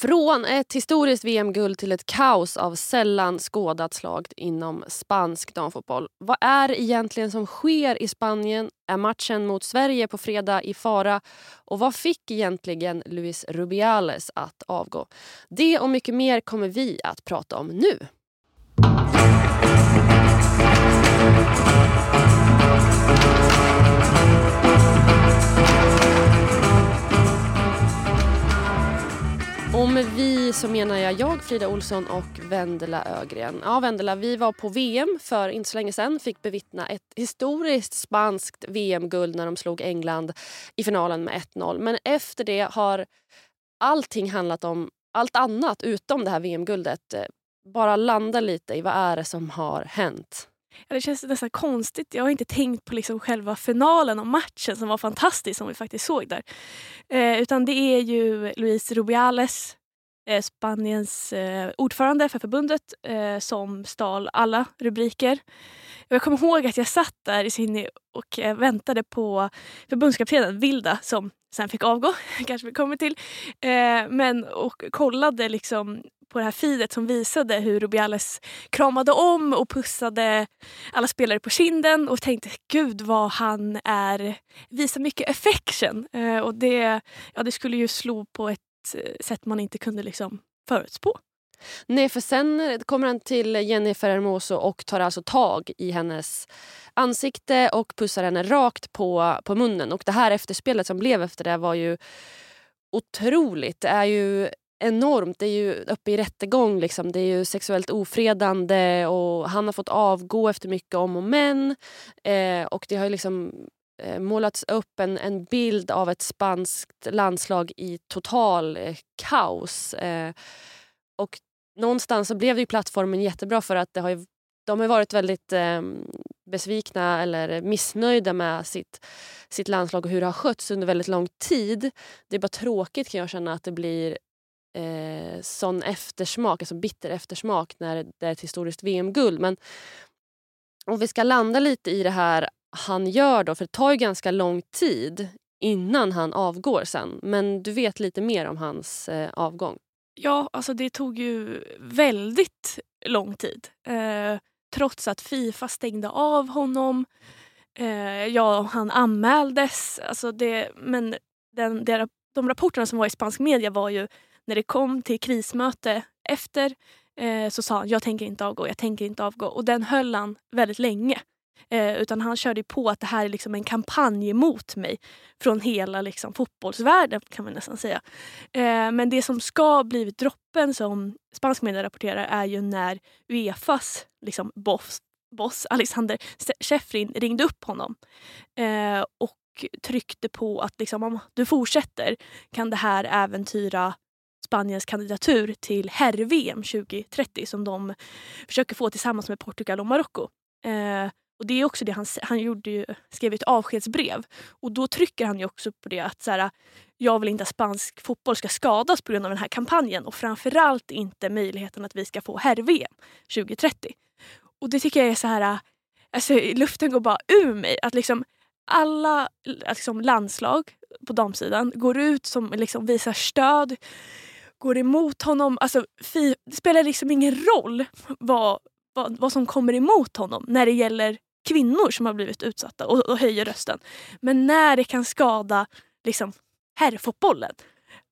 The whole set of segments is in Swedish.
Från ett historiskt VM-guld till ett kaos av sällan skådat slag inom spansk damfotboll. Vad är det egentligen som sker i Spanien? Är matchen mot Sverige på fredag i fara? Och vad fick egentligen Luis Rubiales att avgå? Det och mycket mer kommer vi att prata om nu. Och med vi så menar jag jag, Frida Olsson och Vendela Ögren. Ja, Vendela, vi var på VM för inte så länge sedan. Fick bevittna ett historiskt spanskt VM-guld när de slog England i finalen med 1-0. Men efter det har allting handlat om allt annat utom det här VM-guldet. Eh, bara landa lite i vad är det som har hänt. Det känns nästan konstigt. Jag har inte tänkt på liksom själva finalen och matchen som var fantastisk som vi faktiskt såg där. Eh, utan det är ju Luis Rubiales, Eh, Spaniens eh, ordförande för förbundet, eh, som stal alla rubriker. Jag kommer ihåg att jag satt där i Sydney och väntade på förbundskaptenen Vilda som sen fick avgå, kanske vi kommer till. Men och kollade liksom på det här feedet som visade hur Rubiales kramade om och pussade alla spelare på kinden och tänkte gud vad han är, visar mycket affection. Och det, ja, det skulle ju slå på ett Eh, sätt man inte kunde liksom förutspå. Nej, för sen kommer han till Jennifer Hermoso och tar alltså tag i hennes ansikte och pussar henne rakt på, på munnen. Och det här efterspelet som blev efter det var ju otroligt. Det är ju enormt. Det är ju uppe i rättegång. Liksom. Det är ju sexuellt ofredande och han har fått avgå efter mycket om och men. Eh, och det har liksom Eh, målats upp en, en bild av ett spanskt landslag i total eh, kaos. Eh, och någonstans så blev ju plattformen jättebra för att det har ju, de har varit väldigt eh, besvikna eller missnöjda med sitt, sitt landslag och hur det har skötts under väldigt lång tid. Det är bara tråkigt kan jag känna att det blir eh, sån eftersmak, alltså bitter eftersmak när det är ett historiskt VM-guld. Men om vi ska landa lite i det här han gör då, för det tar ju ganska lång tid innan han avgår sen. Men du vet lite mer om hans eh, avgång? Ja, alltså det tog ju väldigt lång tid. Eh, trots att Fifa stängde av honom. Eh, ja, han anmäldes. Alltså det, men den, de, de rapporterna som var i spansk media var ju när det kom till krismöte efter eh, så sa han jag tänker inte avgå, jag tänker inte avgå. Och den höll han väldigt länge. Eh, utan han körde på att det här är liksom en kampanj mot mig från hela liksom, fotbollsvärlden kan man nästan säga. Eh, men det som ska blivit droppen som spansk media rapporterar är ju när Uefas liksom, boss, boss Alexander Sheffrin, ringde upp honom eh, och tryckte på att liksom, om du fortsätter kan det här äventyra Spaniens kandidatur till herr-VM 2030 som de försöker få tillsammans med Portugal och Marocko. Eh, och det är också det han, han gjorde ju, skrev ett avskedsbrev. Och då trycker han ju också på det att så här, jag vill inte att spansk fotboll ska skadas på grund av den här kampanjen och framförallt inte möjligheten att vi ska få herr-VM 2030. Och det tycker jag är så här, alltså luften går bara ur mig. Att liksom alla liksom landslag på damsidan går ut som liksom visar stöd går emot honom. Alltså, fi, det spelar liksom ingen roll vad, vad, vad som kommer emot honom när det gäller kvinnor som har blivit utsatta och, och höjer rösten. Men när det kan skada liksom, herrfotbollen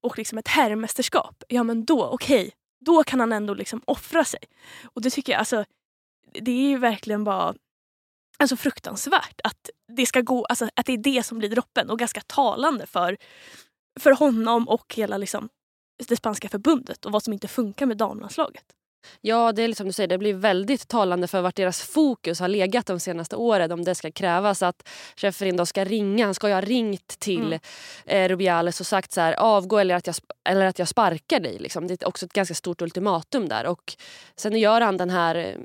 och liksom ett herrmästerskap, ja men då okej, okay, då kan han ändå liksom offra sig. Och det tycker jag, alltså, det är ju verkligen bara alltså fruktansvärt att det ska gå, alltså att det är det som blir droppen och ganska talande för, för honom och hela liksom det spanska förbundet och vad som inte funkar med damlandslaget. Ja, det är som du säger, det blir väldigt talande för vart deras fokus har legat de senaste åren om det ska krävas att Schäferin då ska ringa. Han ska ju ha ringt till mm. eh, Rubiales och sagt så här, avgå eller att jag, eller att jag sparkar dig. Liksom. Det är också ett ganska stort ultimatum där. Och sen gör han den här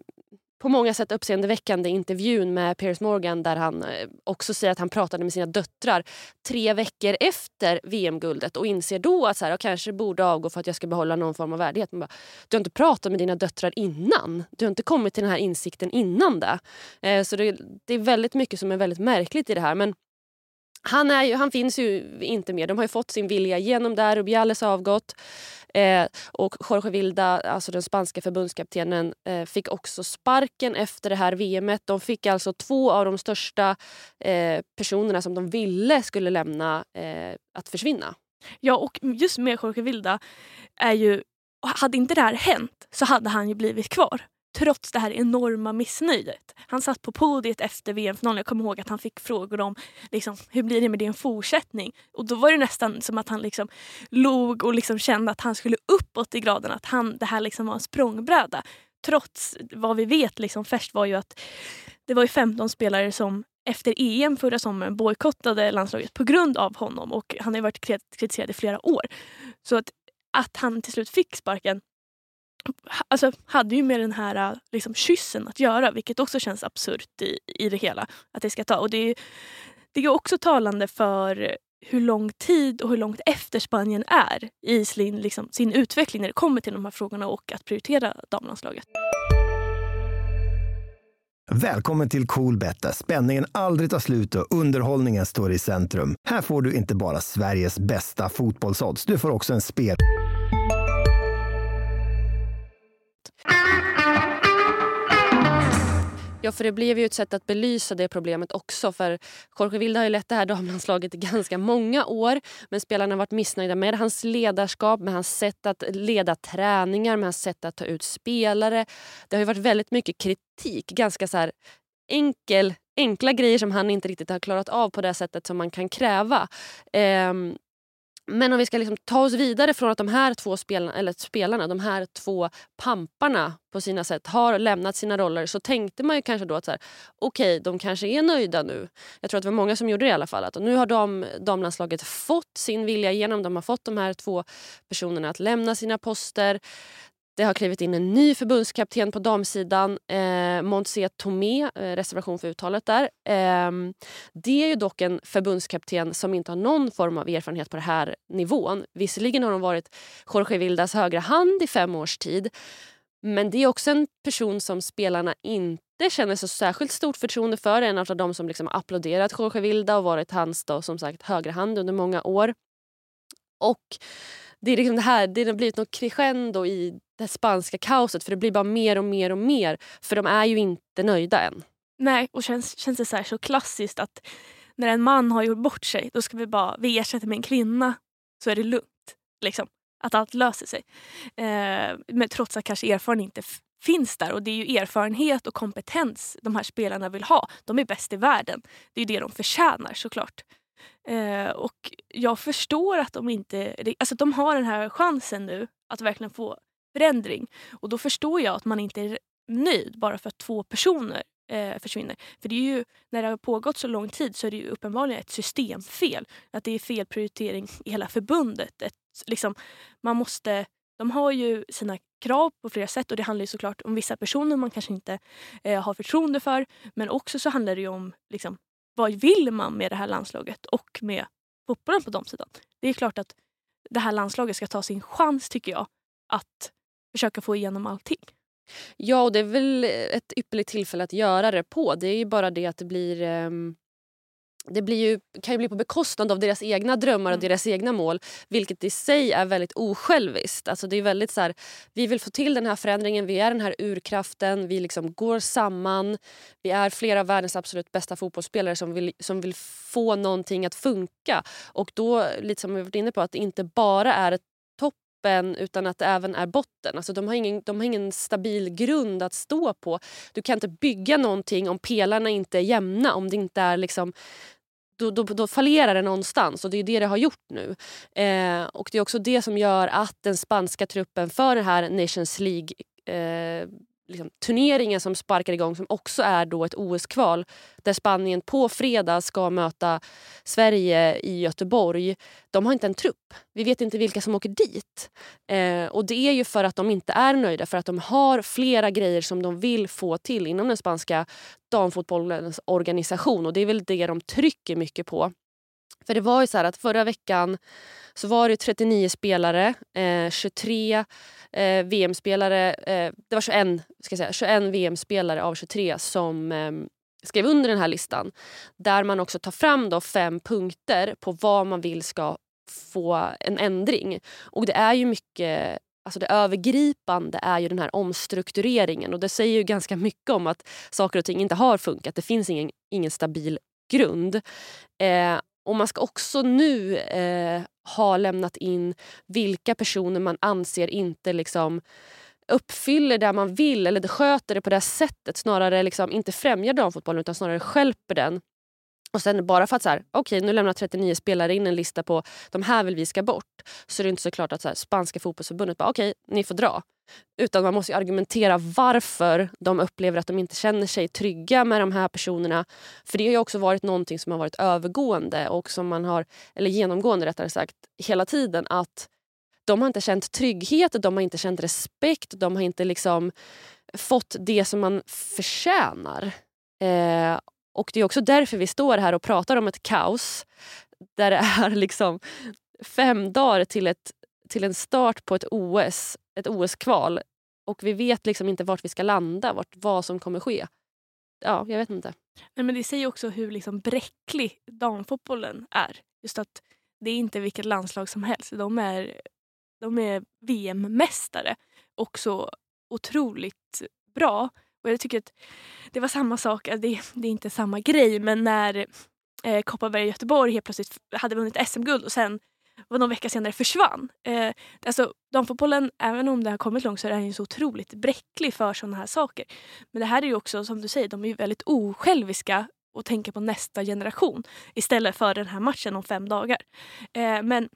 på många sätt uppseendeväckande intervjun med Piers Morgan där han eh, också säger att han pratade med sina döttrar tre veckor efter VM-guldet och inser då att så här, jag kanske borde avgå för att jag ska behålla någon form av värdighet. bara, du har inte pratat med dina döttrar innan. Du har inte kommit till den här insikten innan det. Eh, så det, det, är väldigt mycket som är väldigt märkligt i det här. Men han, är ju, han finns ju inte mer. De har ju fått sin vilja igenom där. Rubiales har avgått. Eh, och Jorge Vilda, alltså den spanska förbundskaptenen, eh, fick också sparken efter det här VMet. De fick alltså två av de största eh, personerna som de ville skulle lämna eh, att försvinna. Ja, och just med Jorge Vilda är ju... Hade inte det här hänt så hade han ju blivit kvar trots det här enorma missnöjet. Han satt på podiet efter VM-finalen. Jag kommer ihåg att han fick frågor om liksom, hur blir det med din fortsättning. Och då var det nästan som att han liksom log och liksom kände att han skulle uppåt i graden. Att han, det här liksom var en språngbräda. Trots vad vi vet liksom först var ju att det var ju 15 spelare som efter EM förra sommaren bojkottade landslaget på grund av honom. Och han har varit kritiserad i flera år. Så att, att han till slut fick sparken alltså, hade ju med den här äh, liksom, kyssen att göra vilket också känns absurt i, i det hela. Att det ska ta. Och det, det är också talande för hur lång tid och hur långt efter Spanien är i sin, liksom, sin utveckling när det kommer till de här frågorna och att prioritera damlandslaget. Välkommen till Coolbet där spänningen aldrig tar slut och underhållningen står i centrum. Här får du inte bara Sveriges bästa fotbollsodds, du får också en spel... Ja, för det blev ju ett sätt att belysa det problemet också. För Jorge Vilda har ju lett det här damlandslaget i ganska många år. Men spelarna har varit missnöjda med hans ledarskap, med hans sätt att leda träningar, med hans sätt att ta ut spelare. Det har ju varit väldigt mycket kritik. Ganska så enkel enkla grejer som han inte riktigt har klarat av på det sättet som man kan kräva. Um, men om vi ska liksom ta oss vidare från att de här två spelarna, eller spelarna, de här två pamparna på sina sätt har lämnat sina roller så tänkte man ju kanske då att så här, okej, okay, de kanske är nöjda nu. Jag tror att det var många som gjorde det i alla fall. Att nu har de, damlandslaget fått sin vilja igenom. De har fått de här två personerna att lämna sina poster. Det har klivit in en ny förbundskapten på damsidan, eh, Montse Tomé, eh, reservation för uttalet där. Eh, det är ju dock en förbundskapten som inte har någon form av erfarenhet på den här nivån. Visserligen har hon varit Jorge Vildas högra hand i fem års tid. Men det är också en person som spelarna inte känner så särskilt stort förtroende för. En av de som liksom applåderat Jorge Vilda och varit hans då, som sagt högra hand under många år. Och det är liksom det här, det har blivit något crescendo i det spanska kaoset för det blir bara mer och mer och mer. För de är ju inte nöjda än. Nej, och känns, känns det så, här så klassiskt att när en man har gjort bort sig då ska vi bara, vi ersätter med en kvinna så är det lugnt. Liksom. Att allt löser sig. Eh, men trots att kanske erfarenhet inte finns där. Och det är ju erfarenhet och kompetens de här spelarna vill ha. De är bäst i världen. Det är det de förtjänar såklart. Eh, och jag förstår att de inte... Alltså de har den här chansen nu att verkligen få förändring. Och då förstår jag att man inte är nöjd bara för att två personer eh, försvinner. För det är ju, när det har pågått så lång tid så är det ju uppenbarligen ett systemfel. Att det är fel prioritering i hela förbundet. Ett, liksom, man måste, de har ju sina krav på flera sätt och det handlar ju såklart om vissa personer man kanske inte eh, har förtroende för. Men också så handlar det ju om liksom, vad vill man med det här landslaget och med fotbollen på de sidan. Det är klart att det här landslaget ska ta sin chans tycker jag att försöka få igenom allting. Ja, och det är väl ett ypperligt tillfälle att göra det på. Det är ju bara det att det blir... Um, det blir ju, kan ju bli på bekostnad av deras egna drömmar och mm. deras egna mål. Vilket i sig är väldigt osjälviskt. Alltså det är väldigt så här, vi vill få till den här förändringen, vi är den här urkraften, vi liksom går samman. Vi är flera av världens absolut bästa fotbollsspelare som vill, som vill få någonting att funka. Och då, lite som vi varit inne på, att det inte bara är ett toppen utan att det även är botten. Alltså de, har ingen, de har ingen stabil grund att stå på. Du kan inte bygga någonting om pelarna inte är jämna. Om det inte är liksom då, då, då fallerar det någonstans och det är det det har gjort nu. Eh, och Det är också det som gör att den spanska truppen för den här Nations League eh, liksom, turneringen som sparkar igång som också är då ett OS-kval där Spanien på fredag ska möta Sverige i Göteborg. De har inte en trupp. Vi vet inte vilka som åker dit. Eh, och Det är ju för att de inte är nöjda, för att de har flera grejer som de vill få till inom den spanska damfotbollens organisation. Och Det är väl det de trycker mycket på. För det var ju så att förra veckan så var det 39 spelare, eh, 23 eh, VM-spelare, eh, det var 21, ska säga, 21 VM-spelare av 23 som, ehm, skrev under den här listan där man också tar fram då fem punkter på vad man vill ska få en ändring. Och det är ju mycket Alltså det övergripande är ju den här omstruktureringen och det säger ju ganska mycket om att saker och ting inte har funkat. Det finns ingen, ingen stabil grund. Eh, och man ska också nu eh, ha lämnat in vilka personer man anser inte liksom uppfyller det man vill eller sköter det på det sättet. Snarare liksom inte främjar damfotbollen utan snarare skälper den. Och sen bara för att så här, okay, nu lämnar 39 spelare in en lista på de här vill vi ska bort. Så är det inte så klart att så här, spanska fotbollsförbundet bara okej, okay, ni får dra. Utan man måste argumentera varför de upplever att de inte känner sig trygga med de här personerna. För det har ju också varit någonting som har varit övergående och som man har, eller genomgående rättare sagt, hela tiden. Att de har inte känt trygghet, de har inte känt respekt, de har inte liksom fått det som man förtjänar. Eh, och det är också därför vi står här och pratar om ett kaos där det är liksom fem dagar till, ett, till en start på ett OS, ett OS-kval. Och vi vet liksom inte vart vi ska landa, vart, vad som kommer ske. Ja, jag vet inte. Nej, men det säger också hur liksom bräcklig damfotbollen är. Just att det är inte vilket landslag som helst. De är, de är VM-mästare och så otroligt bra. Och jag tycker att det var samma sak, alltså, det, det är inte samma grej, men när eh, Kopparberg Göteborg helt plötsligt hade vunnit SM-guld och sen var någon vecka senare försvann. Eh, alltså, damfotbollen, även om det har kommit långt så är den så otroligt bräcklig för sådana här saker. Men det här är ju också, som du säger, de är ju väldigt osjälviska och tänker på nästa generation istället för den här matchen om fem dagar. Eh, men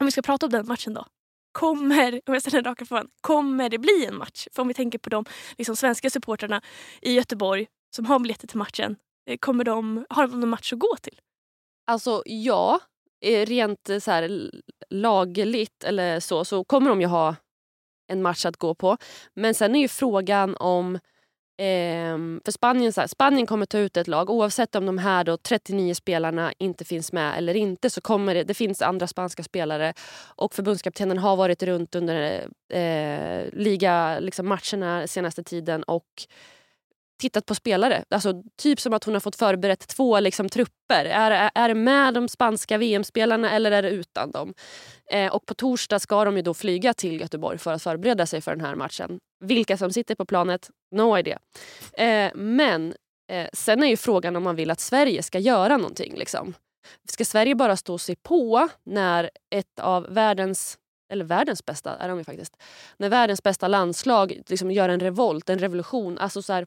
om vi ska prata om den matchen då. Kommer, om jag ställer den raka frågan, kommer det bli en match? För om vi tänker på de liksom, svenska supportrarna i Göteborg som har biljetter till matchen. Eh, kommer de, har de någon match att gå till? Alltså ja, eh, rent eh, så här, lagligt eller så, så kommer de ju ha en match att gå på. Men sen är ju frågan om Ehm, för Spanien, så här, Spanien kommer ta ut ett lag oavsett om de här då 39 spelarna inte finns med eller inte. så kommer Det, det finns andra spanska spelare och förbundskaptenen har varit runt under eh, ligamatcherna liksom senaste tiden och tittat på spelare. Alltså, typ som att hon har fått förberett två liksom, trupper. Är, är det med de spanska VM-spelarna eller är det utan dem? Eh, och på torsdag ska de ju då flyga till Göteborg för att förbereda sig för den här matchen. Vilka som sitter på planet, no idea. Eh, men eh, sen är ju frågan om man vill att Sverige ska göra någonting. Liksom. Ska Sverige bara stå och se på när ett av världens eller världens bästa är de ju faktiskt. När världens bästa landslag liksom gör en revolt, en revolution. Alltså så här,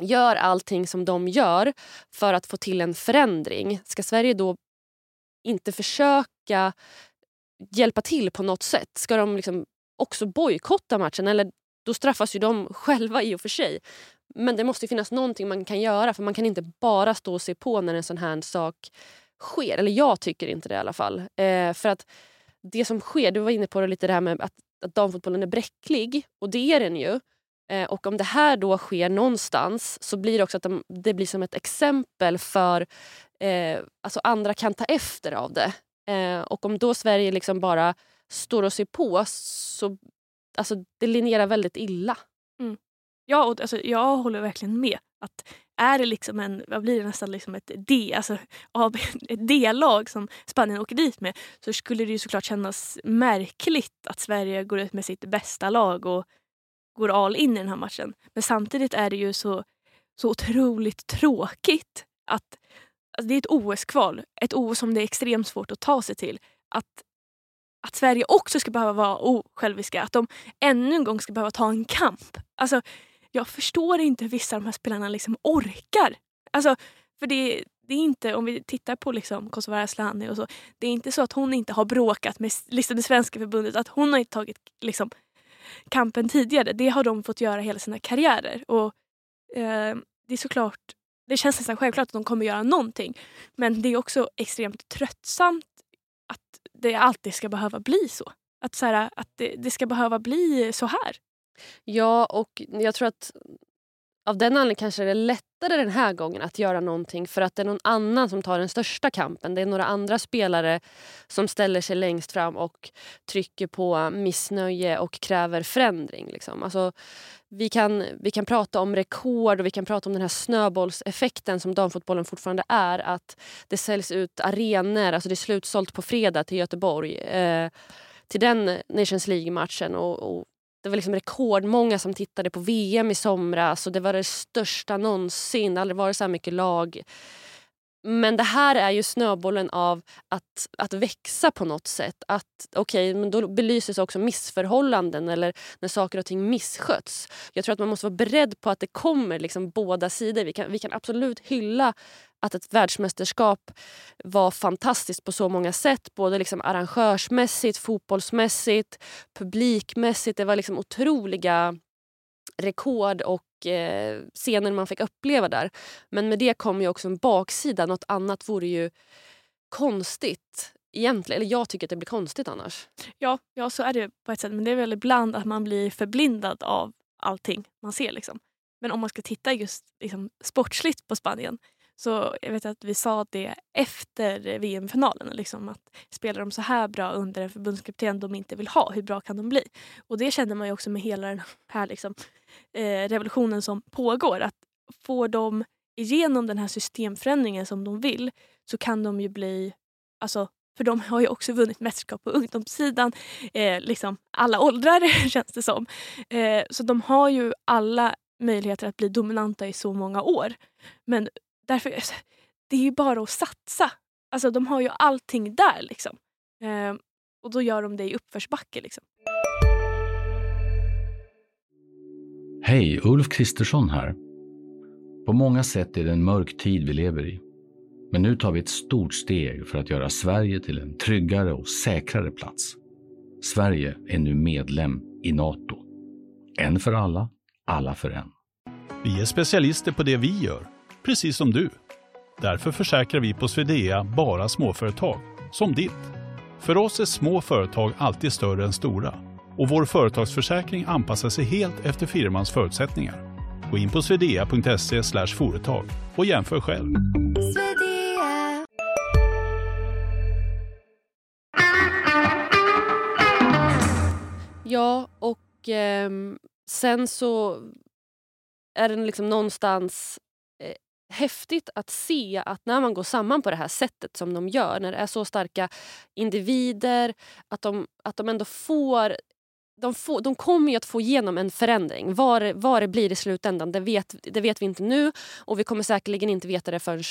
gör allting som de gör för att få till en förändring. Ska Sverige då inte försöka hjälpa till på något sätt? Ska de liksom också bojkotta matchen? Eller då straffas ju de själva i och för sig. Men det måste finnas någonting man kan göra för man kan inte bara stå och se på när en sån här sak sker. Eller jag tycker inte det i alla fall. Eh, för att det som sker, du var inne på det lite det här med att, att damfotbollen är bräcklig och det är den ju. Eh, och om det här då sker någonstans så blir det också att de, det blir som ett exempel för eh, alltså andra kan ta efter av det. Eh, och om då Sverige liksom bara står och ser på så alltså, det linjerar väldigt illa. Mm. Ja, och alltså, jag håller verkligen med. Att är det liksom en, vad blir det nästan liksom ett D, alltså ett D-lag som Spanien åker dit med så skulle det ju såklart kännas märkligt att Sverige går ut med sitt bästa lag och går all in i den här matchen. Men samtidigt är det ju så, så otroligt tråkigt att alltså det är ett OS-kval. Ett OS som det är extremt svårt att ta sig till. Att, att Sverige också ska behöva vara osjälviska. Att de ännu en gång ska behöva ta en kamp. Alltså, jag förstår inte hur vissa av de här spelarna liksom orkar. Alltså, för det, det är inte, om vi tittar på liksom Kosovare Asllani och så. Det är inte så att hon inte har bråkat med liksom det svenska förbundet. Att hon har inte tagit liksom, kampen tidigare. Det har de fått göra hela sina karriärer. Och eh, det är såklart, det känns nästan självklart att de kommer göra någonting. Men det är också extremt tröttsamt att det alltid ska behöva bli så. Att, så här, att det, det ska behöva bli så här. Ja, och jag tror att av den anledningen kanske det är lättare den här gången att göra någonting för att det är någon annan som tar den största kampen. Det är några andra spelare som ställer sig längst fram och trycker på missnöje och kräver förändring. Liksom. Alltså, vi, kan, vi kan prata om rekord och vi kan prata om den här snöbollseffekten som damfotbollen fortfarande är. Att det säljs ut arenor, alltså det är slutsålt på fredag till Göteborg. Eh, till den Nations League-matchen. Och, och det var liksom rekordmånga som tittade på VM i somras och det var det största någonsin. Det har aldrig varit så här mycket lag. Men det här är ju snöbollen av att, att växa på något sätt. Att, okay, men då belyses också missförhållanden eller när saker och ting missköts. Jag tror att man måste vara beredd på att det kommer liksom båda sidor. Vi kan, vi kan absolut hylla att ett världsmästerskap var fantastiskt på så många sätt. Både liksom arrangörsmässigt, fotbollsmässigt, publikmässigt. Det var liksom otroliga rekord och eh, scener man fick uppleva där. Men med det kom ju också en baksida. Något annat vore ju konstigt egentligen. Eller jag tycker att det blir konstigt annars. Ja, ja så är det på ett sätt. Men det är väl ibland att man blir förblindad av allting man ser. Liksom. Men om man ska titta just liksom, sportsligt på Spanien så jag vet att vi sa det efter VM-finalen. Liksom, att spelar de så här bra under en förbundskapten de inte vill ha, hur bra kan de bli? Och det känner man ju också med hela den här liksom, eh, revolutionen som pågår. Att får de igenom den här systemförändringen som de vill så kan de ju bli alltså, för de har ju också vunnit mästerskap på ungdomssidan. Eh, liksom alla åldrar känns det som. Eh, så de har ju alla möjligheter att bli dominanta i så många år. Men därför, det är ju bara att satsa. Alltså de har ju allting där liksom. Eh, och då gör de det i uppförsbacke liksom. Hej, Ulf Kristersson här. På många sätt är det en mörk tid vi lever i. Men nu tar vi ett stort steg för att göra Sverige till en tryggare och säkrare plats. Sverige är nu medlem i Nato. En för alla, alla för en. Vi är specialister på det vi gör precis som du. Därför försäkrar vi på Swedea bara småföretag, som ditt. För oss är små företag alltid större än stora och vår företagsförsäkring anpassar sig helt efter firmans förutsättningar. Gå in på swedea.se företag och jämför själv. Ja, och eh, sen så är den liksom någonstans häftigt att se att när man går samman på det här sättet som de gör, när det är så starka individer, att de, att de ändå får de, får, de kommer ju att få igenom en förändring. Vad var det blir i slutändan det vet, det vet vi inte nu och vi kommer säkerligen inte veta det förrän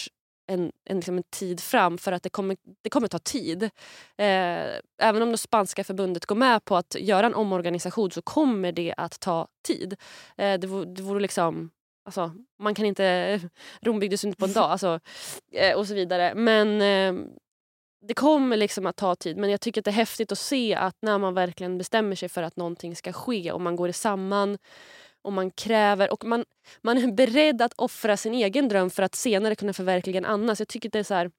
en, en, liksom en tid fram för att det kommer, det kommer ta tid. Eh, även om det spanska förbundet går med på att göra en omorganisation så kommer det att ta tid. Eh, det, vore, det vore liksom Alltså, man kan inte... Rom byggdes inte på en dag. Alltså, eh, och så vidare. Men eh, det kommer liksom att ta tid. Men jag tycker att det är häftigt att se att när man verkligen bestämmer sig för att någonting ska ske och man går samman och man kräver och man, man är beredd att offra sin egen dröm för att senare kunna förverkliga en annans. Jag tycker att det är så här,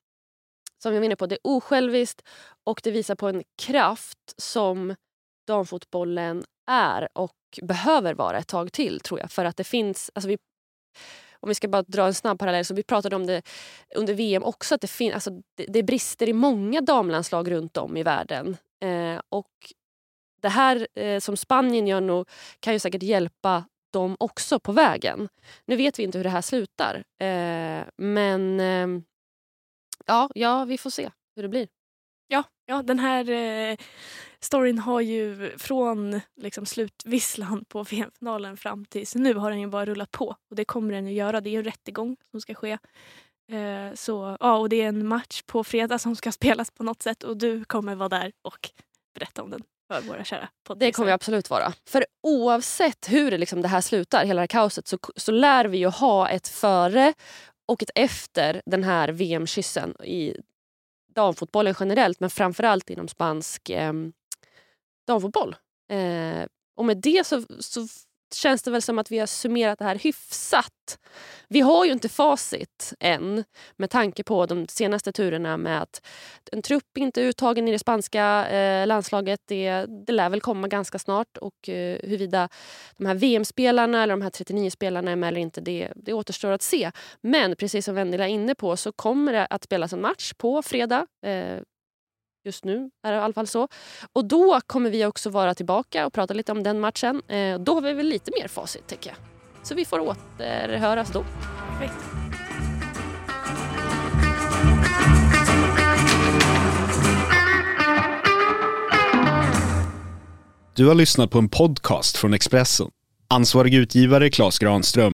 som jag menar på, det är osjälviskt och det visar på en kraft som damfotbollen är och behöver vara ett tag till tror jag. För att det finns, alltså vi om vi ska bara dra en snabb parallell, så vi pratade om det under VM också, att det, fin- alltså, det, det brister i många damlandslag runt om i världen. Eh, och det här eh, som Spanien gör nu kan ju säkert hjälpa dem också på vägen. Nu vet vi inte hur det här slutar. Eh, men eh, ja, ja, vi får se hur det blir. Ja, ja den här eh, storyn har ju från liksom, slutvisslan på VM-finalen fram tills nu har den ju bara rullat på. Och det kommer den att göra. Det är ju en rättegång som ska ske. Eh, så, ja, och det är en match på fredag som ska spelas på något sätt och du kommer vara där och berätta om den för våra kära Det kommer jag absolut vara. För oavsett hur det, liksom det här slutar, hela det här kaoset, så, så lär vi ju ha ett före och ett efter den här VM-kyssen i damfotbollen generellt men framförallt inom spansk eh, damfotboll. Eh, och med det så, så känns det väl som att vi har summerat det här hyfsat. Vi har ju inte facit än med tanke på de senaste turerna med att en trupp inte är uttagen i det spanska eh, landslaget. Det, det lär väl komma ganska snart och eh, huruvida de här VM-spelarna eller de här 39 spelarna är med eller inte det, det återstår att se. Men precis som Vendela är inne på så kommer det att spelas en match på fredag eh, Just nu är det i alla fall så. Och då kommer vi också vara tillbaka och prata lite om den matchen. Eh, då har vi väl lite mer facit tycker jag. Så vi får återhöras då. Perfekt. Du har lyssnat på en podcast från Expressen. Ansvarig utgivare Klas Granström